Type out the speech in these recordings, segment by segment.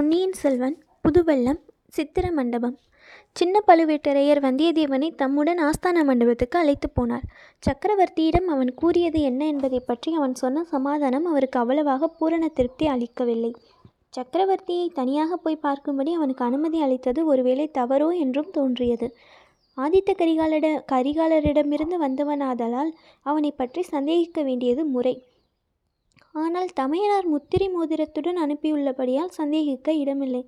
பொன்னியின் செல்வன் புதுவெள்ளம் சித்திர மண்டபம். சின்ன பழுவேட்டரையர் வந்தியத்தேவனை தம்முடன் ஆஸ்தான மண்டபத்துக்கு அழைத்துப் போனார். சக்கரவர்த்தியிடம் அவன் கூறியது என்ன என்பதைப் பற்றி அவன் சொன்ன சமாதானம் அவருக்கு அவ்வளவாக பூரண திருப்தி அளிக்கவில்லை. சக்கரவர்த்தியை தனியாக போய் பார்க்கும்படி அவனுக்கு அனுமதி அளித்தது ஒருவேளை தவறோ என்றும் தோன்றியது. ஆதித்த கரிகாலட கரிகாலரிடமிருந்து வந்தவனாதலால் அவனை பற்றி சந்தேகிக்க வேண்டியது முறை. ஆனால் தமையனார் முத்திரை மோதிரத்துடன் அனுப்பியுள்ளபடியால் சந்தேகிக்க இடமில்லை.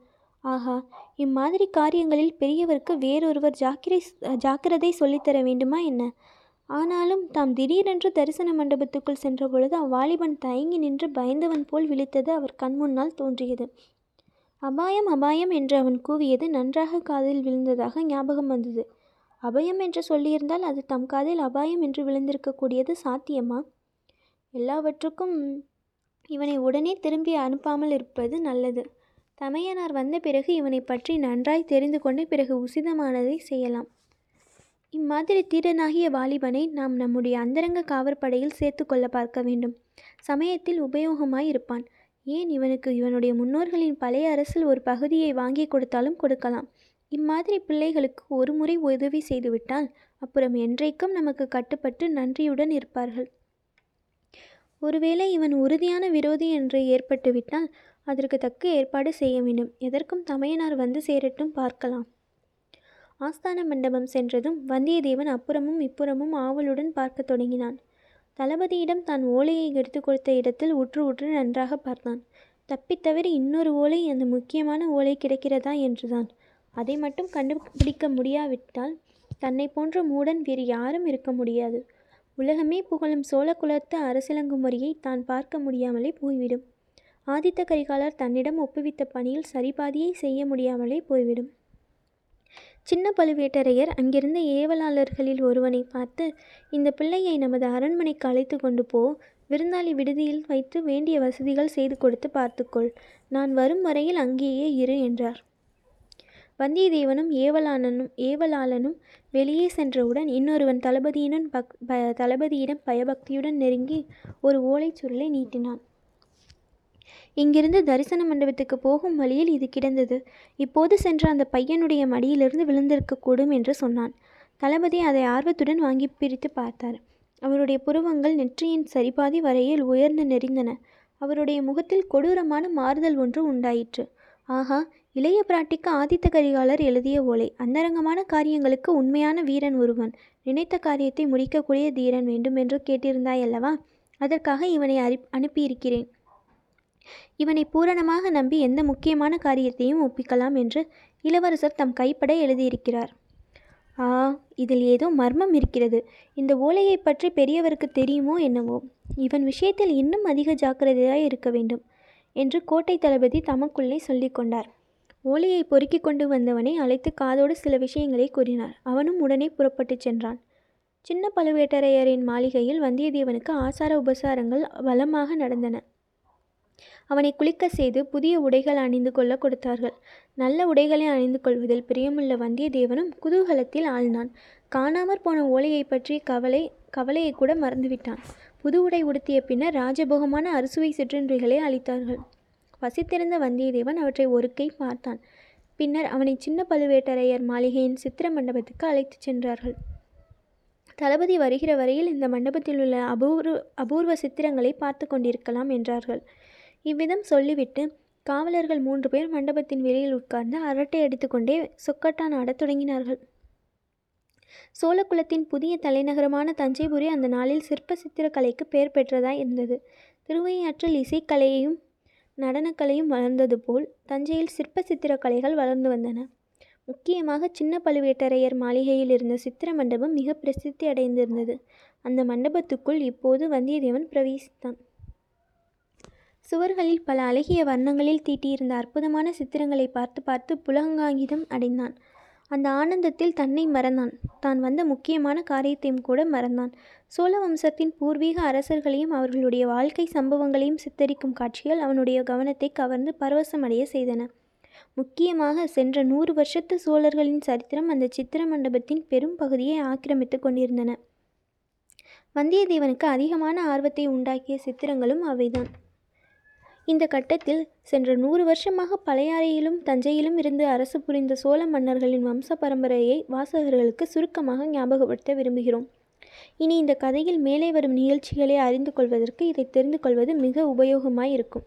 ஆகா இம்மாதிரி காரியங்களில் பெரியவருக்கு வேறொருவர் ஜாக்கிரை ஜாக்கிரதை சொல்லித்தர வேண்டுமா என்ன? ஆனாலும் தாம் திடீரென்று தரிசன மண்டபத்துக்குள் சென்றபொழுது அவ்வாலிபன் தயங்கி நின்று பயந்தவன் போல் விழித்தது அவர் கண்முன்னால் தோன்றியது. அபாயம் அபாயம் என்று அவன் கூவியது நன்றாக காதில் விழுந்ததாக ஞாபகம் வந்தது. அபயம் என்று சொல்லியிருந்தால் அது தம் காதில் அபாயம் என்று விழுந்திருக்கக்கூடியது சாத்தியமா? எல்லாவற்றுக்கும் இவனை உடனே திரும்பி அனுப்பாமல் இருப்பது நல்லது. தமையனார் வந்த பிறகு இவனை பற்றி நன்றாய் தெரிந்து கொண்டு பிறகு உசிதமானதை செய்யலாம். இம்மாதிரி தீரனாகிய வாலிபனை நாம் நம்முடைய அந்தரங்க காவற்படையில் சேர்த்து கொள்ள பார்க்க வேண்டும். சமயத்தில் உபயோகமாய் இருப்பான். ஏன் இவனுக்கு இவனுடைய முன்னோர்களின் பழைய அரசில் ஒரு பகுதியை வாங்கி கொடுத்தாலும் கொடுக்கலாம். இம்மாதிரி பிள்ளைகளுக்கு ஒரு முறை உதவி செய்துவிட்டால் அப்புறம் என்றைக்கும் நமக்கு கட்டுப்பட்டு நன்றியுடன் இருப்பார்கள். ஒருவேளை இவன் உறுதியான விரோதி என்று ஏற்பட்டுவிட்டால் அதற்கு தக்க ஏற்பாடு செய்ய வேண்டும். எதற்கும் தமையனார் வந்து சேரட்டும் பார்க்கலாம். ஆஸ்தான மண்டபம் சென்றதும் வந்தியத்தேவன் அப்புறமும் இப்புறமும் ஆவலுடன் பார்க்கத் தொடங்கினான். தளபதியிடம் தான் ஓலையை எடுத்து கொடுத்த இடத்தில் உற்று உற்று நன்றாக பார்த்தான். தப்பித்தவிர இன்னொரு ஓலை அந்த முக்கியமான ஓலை கிடைக்கிறதா என்றுதான். அதை மட்டும் கண்டுபிடிக்க முடியாவிட்டால் தன்னை போன்ற மூடன் வேறு யாரும் இருக்க முடியாது. உலகமே புகழும் சோழ குலத்து அரசியலங்குமுறையை தான் பார்க்க முடியாமலே போய்விடும். ஆதித்த கரிகாலர் தன்னிடம் ஒப்புவித்த பணியில் சரிபாதியை செய்ய முடியாமலே போய்விடும். சின்ன பழுவேட்டரையர் அங்கிருந்த ஏவலாளர்களில் ஒருவனை பார்த்து இந்த பிள்ளையை நமது அரண்மனைக்கு அழைத்து கொண்டு போ. விருந்தாளி விடுதியில் வைத்து வேண்டிய வசதிகள் செய்து கொடுத்து பார்த்துக்கொள். நான் வரும் வரையில் அங்கேயே இரு என்றார். வந்தியத்தேவனும் ஏவலாளனும் ஏவலாளனும் வெளியே சென்றவுடன் இன்னொருவன் தளபதியிடம் பக் ப தளபதியிடம் பயபக்தியுடன் நெருங்கி ஒரு ஓலைச் சுருளை நீட்டினான். இங்கிருந்து தரிசன மண்டபத்துக்கு போகும் வழியில் இது கிடந்தது. இப்போது சென்ற அந்த பையனுடைய மடியிலிருந்து விழுந்திருக்கக்கூடும் என்று சொன்னான். தளபதி அதை ஆர்வத்துடன் வாங்கி பிரித்து பார்த்தார். அவருடைய புருவங்கள் நெற்றியின் சரிபாதி வரையில் உயர்ந்து நெறிந்தன அவருடைய முகத்தில் கொடூரமான மாறுதல் ஒன்று உண்டாயிற்று. ஆஹா இளைய பிராட்டிக்கு ஆதித்த கரிகாலர் எழுதிய ஓலை. அந்தரங்கமான காரியங்களுக்கு உண்மையான வீரன் ஒருவன். நினைத்த காரியத்தை முடிக்கக்கூடிய தீரன் வேண்டும் என்று கேட்டிருந்தாய் அல்லவா அதற்காக இவனை அறி அனுப்பியிருக்கிறேன். இவனை பூரணமாக நம்பி எந்த முக்கியமான காரியத்தையும் ஒப்பிக்கலாம் என்று இளவரசர் தம் கைப்பட எழுதியிருக்கிறார். ஆ இதில் ஏதோ மர்மம் இருக்கிறது. இந்த ஓலையை பற்றி பெரியவருக்கு தெரியுமோ என்னவோ? இவன் விஷயத்தில் இன்னும் அதிக ஜாக்கிரதையாக இருக்க வேண்டும். என்று கோட்டை தளபதி தமக்குள்ளே சொல்லிக்கொண்டார் ஓலையை பொறுக்கி கொண்டு வந்தவனை அழைத்து காதோடு சில விஷயங்களை கூறினார். அவனும் உடனே புறப்பட்டுச் சென்றான். சின்ன பழுவேட்டரையரின் மாளிகையில் வந்தியத்தேவனுக்கு ஆசார உபசாரங்கள் வளமாக நடந்தன. அவனை குளிக்க செய்து புதிய உடைகள் அணிந்து கொள்ள கொடுத்தார்கள். நல்ல உடைகளை அணிந்து கொள்வதில் பிரியமுள்ள வந்தியத்தேவனும் குதூகலத்தில் ஆழ்ந்தான். காணாமற் போன ஓலையை பற்றி கவலை கவலையை கூட மறந்துவிட்டான். புது உடை உடுத்திய பின்னர் ராஜபோகமான அறுசுவை சிற்றின்றிகளை அளித்தார்கள். வசித்திருந்த வந்தியத்தேவன் அவற்றை ஒரு கை பார்த்தான். பின்னர் அவனை சின்ன பழுவேட்டரையர் மாளிகையின் சித்திர மண்டபத்துக்கு அழைத்துச் சென்றார்கள். தளபதி வருகிற வரையில் இந்த மண்டபத்தில் உள்ள அபூர்வ அபூர்வ சித்திரங்களை பார்த்து கொண்டிருக்கலாம் என்றார்கள். இவ்விதம் சொல்லிவிட்டு காவலர்கள் மூன்று பேர் மண்டபத்தின் வெளியில் உட்கார்ந்து அரட்டை அடித்துக்கொண்டே சொக்கட்டான் ஆடத் தொடங்கினார்கள். சோழகுலத்தின் புதிய தலைநகரமான தஞ்சைபுரி அந்த நாளில் சிற்ப சித்திரக்கலைக்கு பெயர் பெற்றதாய் இருந்தது. திருவையாற்றில் இசைக்கலையையும் நடனக்கலையும் வளர்ந்தது போல் தஞ்சையில் சிற்ப சித்திரக்கலைகள் வளர்ந்து வந்தன. முக்கியமாக சின்ன பழுவேட்டரையர் மாளிகையில் இருந்த சித்திர மண்டபம் மிக பிரசித்தி அடைந்திருந்தது. அந்த மண்டபத்துக்குள் இப்போது வந்தியத்தேவன் பிரவேசித்தான். சுவர்களில் பல அழகிய வர்ணங்களில் தீட்டியிருந்த அற்புதமான சித்திரங்களை பார்த்து பார்த்து புலகாங்கிதம் அடைந்தான். அந்த ஆனந்தத்தில் தன்னை மறந்தான். தான் வந்த முக்கியமான காரியத்தையும் கூட மறந்தான். சோழ வம்சத்தின் பூர்வீக அரசர்களையும் அவர்களுடைய வாழ்க்கை சம்பவங்களையும் சித்தரிக்கும் காட்சிகள் அவனுடைய கவனத்தை கவர்ந்து பரவசமடைய செய்தன. முக்கியமாக சென்ற நூறு வருஷத்து சோழர்களின் சரித்திரம் அந்த சித்திர மண்டபத்தின் பெரும் பகுதியை ஆக்கிரமித்து கொண்டிருந்தன. வந்தியத்தேவனுக்கு அதிகமான ஆர்வத்தை உண்டாக்கிய சித்திரங்களும் அவைதான். இந்த கட்டத்தில் சென்ற நூறு வருஷமாக பழையாறையிலும் தஞ்சையிலும் இருந்து அரசு புரிந்த சோழ மன்னர்களின் வம்ச பரம்பரையை வாசகர்களுக்கு சுருக்கமாக ஞாபகப்படுத்த விரும்புகிறோம். இனி இந்த கதையில் மேலே வரும் நிகழ்ச்சிகளை அறிந்து கொள்வதற்கு இதை தெரிந்து கொள்வது மிக உபயோகமாய் இருக்கும்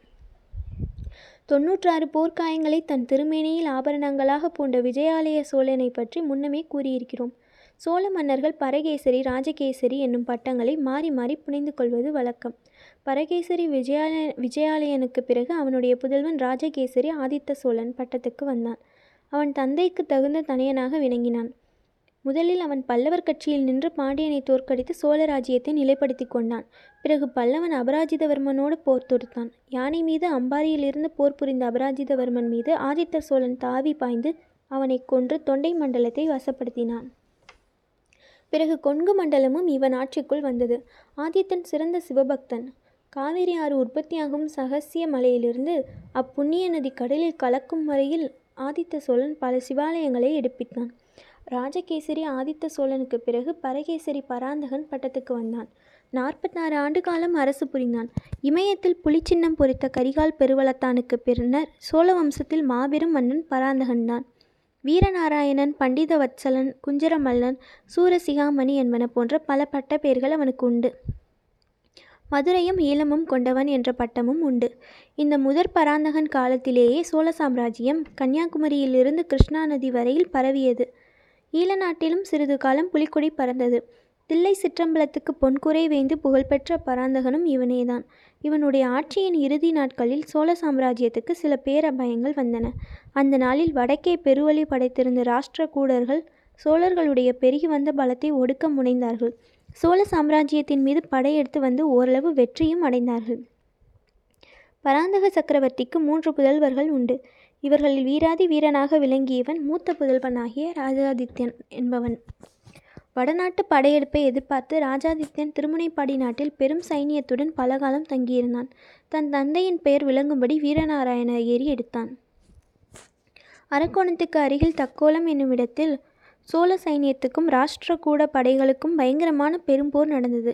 தொன்னூற்றாறு போர்க்காயங்களை தன் திருமேனியில் ஆபரணங்களாக பூண்ட விஜயாலய சோழனை பற்றி முன்னமே கூறியிருக்கிறோம். சோழ மன்னர்கள் பரகேசரி ராஜகேசரி என்னும் பட்டங்களை மாறி மாறி புனைந்து கொள்வது வழக்கம். பரகேசரி விஜயாலய விஜயாலயனுக்கு பிறகு அவனுடைய புதல்வன் ராஜகேசரி ஆதித்த சோழன் பட்டத்துக்கு வந்தான். அவன் தந்தைக்கு தகுந்த தனையனாக விளங்கினான். முதலில் அவன் பல்லவர் கட்சியில் நின்று பாண்டியனை தோற்கடித்து சோழ ராஜ்யத்தை நிலைப்படுத்தி கொண்டான். பிறகு பல்லவன் அபராஜிதவர்மனோடு போர் தொடுத்தான். யானை மீது அம்பாரியிலிருந்து போர் புரிந்த அபராஜிதவர்மன் மீது ஆதித்த சோழன் தாவி பாய்ந்து அவனை கொன்று தொண்டை மண்டலத்தை வசப்படுத்தினான். பிறகு கொங்கு மண்டலமும் இவன் ஆட்சிக்குள் வந்தது. ஆதித்தன் சிறந்த சிவபக்தன். காவிரி ஆறு உற்பத்தியாகும் சகசிய மலையிலிருந்து அப்புண்ணிய நதி கடலில் கலக்கும் வரையில் ஆதித்த சோழன் பல சிவாலயங்களை எடுப்பித்தான். ராஜகேசரி ஆதித்த சோழனுக்கு பிறகு பரகேசரி பராந்தகன் பட்டத்துக்கு வந்தான். நாற்பத்தாறு ஆண்டு காலம் அரசு புரிந்தான். இமயத்தில் புலிச்சின்னம் பொறித்த கரிகால் பெருவளத்தானுக்கு பின்னர் சோழ வம்சத்தில் மாபெரும் மன்னன் பராந்தகன்தான் வீரநாராயணன் பண்டித வத்சலன் குஞ்சரமல்லன் சூரசிகாமணி என்பன போன்ற பல பட்ட பெயர்கள் அவனுக்கு உண்டு. மதுரையும் ஈழமும் கொண்டவன் என்ற பட்டமும் உண்டு. இந்த முதற் பராந்தகன் காலத்திலேயே சோழ சாம்ராஜ்யம் கன்னியாகுமரியிலிருந்து கிருஷ்ணா நதி வரையில் பரவியது. ஈழ நாட்டிலும் சிறிது காலம் புலிக்கொடி பறந்தது. தில்லை சிற்றம்பலத்துக்கு பொன்குறை வேந்து புகழ்பெற்ற பராந்தகனும் இவனேதான். இவனுடைய ஆட்சியின் இறுதி நாட்களில் சோழ சாம்ராஜ்யத்துக்கு சில பேரபயங்கள் வந்தன. அந்த நாளில் வடக்கே பெருவழி படைத்திருந்த ராஷ்டிரகூடர்கள் சோழர்களுடைய பெருகி வந்த பலத்தை ஒடுக்க முனைந்தார்கள். சோழ சாம்ராஜ்யத்தின் மீது படையெடுத்து வந்து ஓரளவு வெற்றியும் அடைந்தார்கள். பராந்தக சக்கரவர்த்திக்கு மூன்று புதல்வர்கள் உண்டு. இவர்களில் வீராதி வீரனாக விளங்கியவன் மூத்த புதல்வனாகிய ராஜாதித்யன் என்பவன். வடநாட்டு படையெடுப்பை எதிர்பார்த்து ராஜாதித்யன் திருமுனைப்பாடி நாட்டில் பெரும் சைனியத்துடன் பலகாலம் தங்கியிருந்தான். தன் தந்தையின் பெயர் விளங்கும்படி வீரநாராயண ஏரி எடுத்தான். அரக்கோணத்துக்கு அருகில் தக்கோலம் என்னும் இடத்தில் சோழ சைனியத்துக்கும் ராஷ்டிரகூட படைகளுக்கும் பயங்கரமான பெரும்போர் நடந்தது.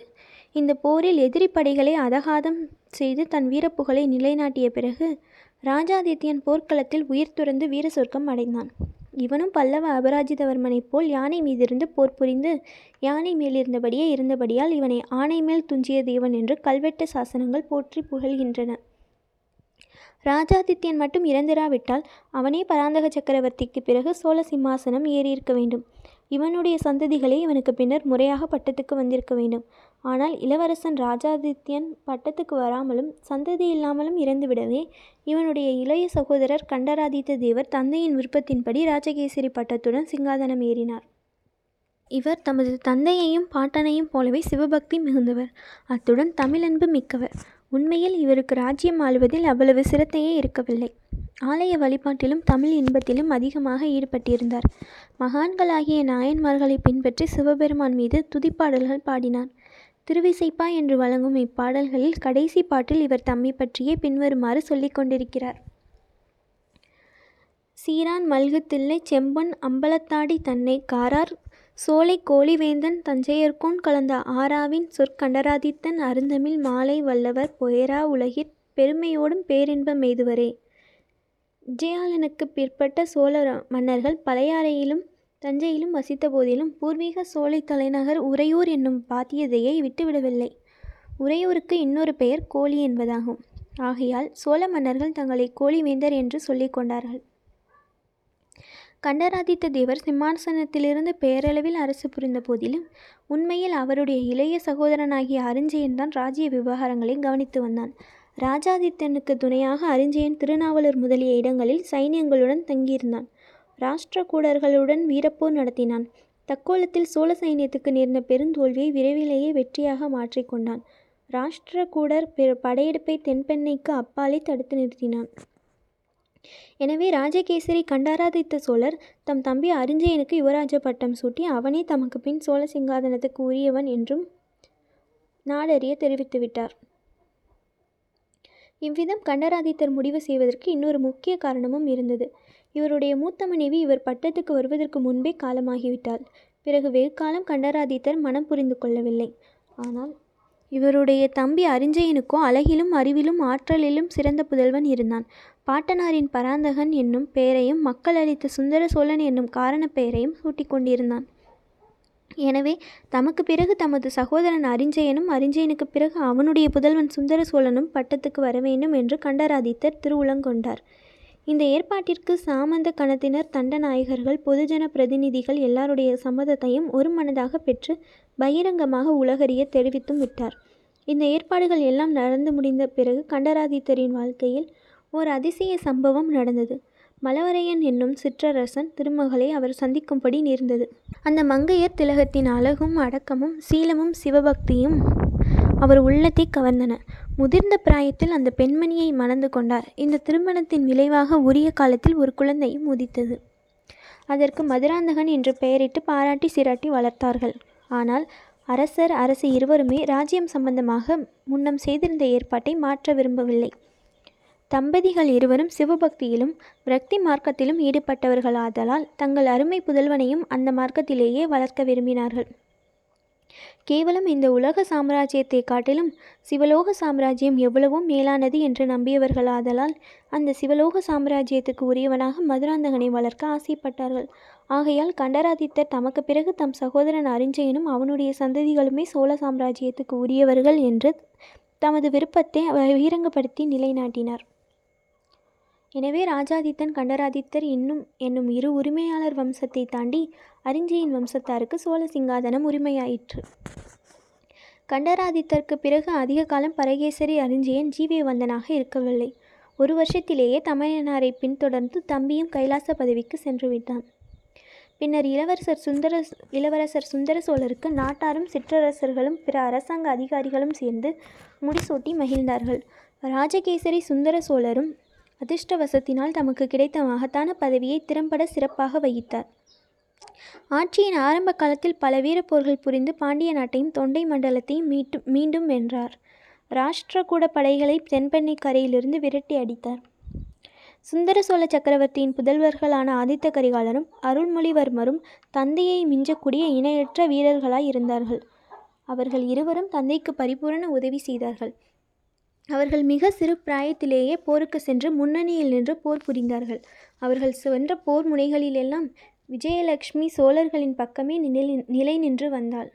இந்த போரில் எதிரி படைகளை அதகாதம் செய்து தன் வீரப்புகழை நிலைநாட்டிய பிறகு ராஜாதித்யன் போர்க்களத்தில் உயிர் துறந்து வீர சொர்க்கம் அடைந்தான். இவனும் பல்லவ அபராஜிதவர்மனைப் போல் யானை மீதிருந்து போர் புரிந்து யானை மேலிருந்தபடியே இருந்தபடியால் இவனை ஆணை மேல் துஞ்சிய தேவன் என்று கல்வெட்டு சாசனங்கள் போற்றி புகழ்கின்றன. ராஜாதித்யன் மட்டும் இறந்திராவிட்டால் அவனே பராந்தக சக்கரவர்த்திக்கு பிறகு சோழ சிம்மாசனம் ஏறியிருக்க வேண்டும். இவனுடைய சந்ததிகளே இவனுக்கு பின்னர் முறையாக பட்டத்துக்கு வந்திருக்க வேண்டும். ஆனால் இளவரசன் ராஜாதித்யன் பட்டத்துக்கு வராமலும் சந்ததி இல்லாமலும் இறந்துவிடவே இவனுடைய இளைய சகோதரர் கண்டராதித்த தேவர் தந்தையின் விருப்பத்தின்படி ராஜகேசரி பட்டத்துடன் சிங்காதனம் ஏறினார். இவர் தமது தந்தையையும் பாட்டனையும் போலவே சிவபக்தி மிகுந்தவர். அத்துடன் தமிழன்பு மிக்கவர். உண்மையில் இவருக்கு ராஜ்யம் ஆளுவதில் அவ்வளவு சிரத்தையே இருக்கவில்லை. ஆலய வழிபாட்டிலும் தமிழ் இன்பத்திலும் அதிகமாக ஈடுபட்டிருந்தார். மகான்களாகிய நாயன்மார்களை பின்பற்றி சிவபெருமான் மீது துதிப்பாடல்கள் பாடினார். திருவிசைப்பா என்று வழங்கும் இப்பாடல்களில் கடைசி பாட்டில் இவர் தம்மை பற்றியே பின்வருமாறு சொல்லிக் கொண்டிருக்கிறார். சீரான் மல்கு தில்லை செம்பொன் அம்பலத்தாடி தன்னை காரார் சோலை கோழிவேந்தன் தஞ்சையர்கோன் கலந்த ஆராவின் சொற்கண்டராதித்தன் அருந்தமிழ் மாலை வல்லவர் பொயரா உலகிற் பெருமையோடும் பேரின்பம் மெய்துவரே. விஜயாலனுக்கு பிற்பட்ட சோழ மன்னர்கள் பழையாறையிலும் தஞ்சையிலும் வசித்த போதிலும் பூர்வீக சோலை தலைநகர் உறையூர் என்னும் பாத்தியதையை விட்டுவிடவில்லை. உறையூருக்கு இன்னொரு பெயர் கோழி என்பதாகும். ஆகையால் சோழ மன்னர்கள் தங்களை கோழிவேந்தர் என்று சொல்லிக் கொண்டார்கள். கண்டராதித்த தேவர் சிம்மாசனத்திலிருந்து பேரளவில் அரசு புரிந்த போதிலும் உண்மையில் அவருடைய இளைய சகோதரனாகிய அரிஞ்சயன்தான் ராஜ்ய விவகாரங்களை கவனித்து வந்தான். ராஜாதித்தனுக்கு துணையாக அரிஞ்சயன் திருநாவலூர் முதலிய இடங்களில் சைனியங்களுடன் தங்கியிருந்தான். ராஷ்டிரகூடர்களுடன் வீரப்போர் நடத்தினான். தக்கோலத்தில் சோழ சைனியத்துக்கு நேர்ந்த பெருந்தோல்வியை விரைவிலேயே வெற்றியாக மாற்றிக்கொண்டான் ராஷ்டிரகூடர் படையெடுப்பை தென்பெண்ணைக்கு அப்பாலே தடுத்து நிறுத்தினான். எனவே ராஜகேசரி கண்டராதித்த சோழர் தம் தம்பி அரிஞ்சயனுக்கு யுவராஜ பட்டம் சூட்டி அவனே தமக்கு பின் சோழ சிங்காதனத்துக்கு உரியவன் என்றும் நாடறிய தெரிவித்துவிட்டார் இவ்விதம் கண்டராதித்தர் முடிவு செய்வதற்கு இன்னொரு முக்கிய காரணமும் இருந்தது. இவருடைய மூத்த மனைவி இவர் பட்டத்துக்கு வருவதற்கு முன்பே காலமாகிவிட்டாள். பிறகு வெகு கண்டராதித்தர் மனம் புரிந்து கொள்ளவில்லை. ஆனால் இவருடைய தம்பி அரிஞ்சயனுக்கோ அழகிலும் அறிவிலும் ஆற்றலிலும் சிறந்த புதல்வன் இருந்தான். பாட்டனாரின் பராந்தகன் என்னும் பெயரையும் மக்கள் அளித்த சுந்தர சோழன் என்னும் காரணப் பெயரையும் சூட்டிக் கொண்டிருந்தான். எனவே தமக்கு பிறகு தமது சகோதரன் அரிஞ்சயனும் அரிஞ்சயனுக்குப் பிறகு அவனுடைய புதல்வன் சுந்தர சோழனும் பட்டத்துக்கு வரவேண்டும் என்று கண்டராதித்தர் திருவுளங்கொண்டார். இந்த ஏற்பாட்டிற்கு சாமந்த கணத்தினர் தண்டநாயகர்கள் பொதுஜன பிரதிநிதிகள் எல்லாருடைய சம்மதத்தையும் ஒரு மனதாக பெற்று பகிரங்கமாக உலகறிய தெரிவித்தும் விட்டார். இந்த ஏற்பாடுகள் எல்லாம் நடந்து முடிந்த பிறகு கண்டராதித்தரின் வாழ்க்கையில் ஓர் அதிசய சம்பவம் நடந்தது. மலவரையன் என்னும் சிற்றரசன் திருமகளை அவர் சந்திக்கும்படி நேர்ந்தது. அந்த மங்கையர் திலகத்தின் அழகும் அடக்கமும் சீலமும் சிவபக்தியும் அவர் உள்ளத்தை கவர்ந்தன. முதிர்ந்த பிராயத்தில் அந்த பெண்மணியை மணந்து கொண்டார். இந்த திருமணத்தின் விளைவாக உரிய காலத்தில் ஒரு குழந்தையும் உதித்தது. அதற்கு மதுராந்தகன் என்று பெயரிட்டு பாராட்டி சிராட்டி வளர்த்தார்கள். ஆனால் அரசர் அரசி இருவருமே ராஜ்யம் சம்பந்தமாக முன்னம் செய்திருந்த ஏற்பாட்டை மாற்ற விரும்பவில்லை. தம்பதிகள் இருவரும் சிவபக்தியிலும் விரக்தி மார்க்கத்திலும் ஈடுபட்டவர்களாதலால் தங்கள் அருமை புதல்வனையும் அந்த மார்க்கத்திலேயே வளர்க்க விரும்பினார்கள். கேவலம் இந்த உலக சாம்ராஜ்யத்தைக் காட்டிலும் சிவலோக சாம்ராஜ்யம் எவ்வளவோ மேலானது என்று நம்பியவர்களாதலால் அந்த சிவலோக சாம்ராஜ்யத்துக்கு உரியவனாக மதுராந்தகனை வளர்க்க ஆசைப்பட்டார்கள். ஆகையால் கண்டராதித்தர் தமக்கு பிறகு தம் சகோதரன் அரிஞ்சயனும் அவனுடைய சந்ததிகளுமே சோழ சாம்ராஜ்யத்துக்கு உரியவர்கள் என்று தமது விருப்பத்தை பகிரங்கப்படுத்தி நிலைநாட்டினார். எனவே ராஜாதித்தன் கண்டராதித்தர் இன்னும் என்னும் இரு உரிமையாளர் வம்சத்தை தாண்டி அறிஞ்சியின் வம்சத்தாருக்கு சோழ சிங்காதனம் உரிமையாயிற்று. கண்டராதித்தருக்குப் பிறகு அதிக காலம் பரகேசரி அரிஞ்சயன் ஜீவயவந்தனாக இருக்கவில்லை. ஒரு வருஷத்திலேயே தமையனாரை பின்தொடர்ந்து தம்பியும் கைலாச பதவிக்கு சென்றுவிட்டான். பின்னர் இளவரசர் சுந்தர சோழருக்கு நாட்டாரும் சிற்றரசர்களும் பிற அரசாங்க அதிகாரிகளும் சேர்ந்து முடிசூட்டி மகிழ்ந்தார்கள். ராஜகேசரி சுந்தர சோழரும் அதிர்ஷ்டவசத்தினால் தமக்கு கிடைத்த மகத்தான பதவியை திறம்பட சிறப்பாக வகித்தார். ஆட்சியின் ஆரம்ப காலத்தில் பல வீரப்போர்கள் புரிந்து பாண்டிய நாட்டையும் தொண்டை மண்டலத்தையும் மீண்டும் வென்றார். ராஷ்டிரகூட படைகளை தென்பெண்ணை கரையிலிருந்து விரட்டி அடித்தார். சுந்தர சோழ சக்கரவர்த்தியின் புதல்வர்களான ஆதித்த கரிகாலரும் அருள்மொழிவர்மரும் தந்தையை மிஞ்சக்கூடிய இணையற்ற வீரர்களாய் இருந்தார்கள். அவர்கள் இருவரும் தந்தைக்கு பரிபூரண உதவி செய்தார்கள். அவர்கள் மிக சிறு பிராயத்திலேயே போருக்கு சென்று முன்னணியில் நின்று போர் புரிந்தார்கள். அவர்கள் சென்ற போர் முனைகளிலெல்லாம் விஜயலக்ஷ்மி சோழர்களின் பக்கமே நிலை நின்று வந்தாள்.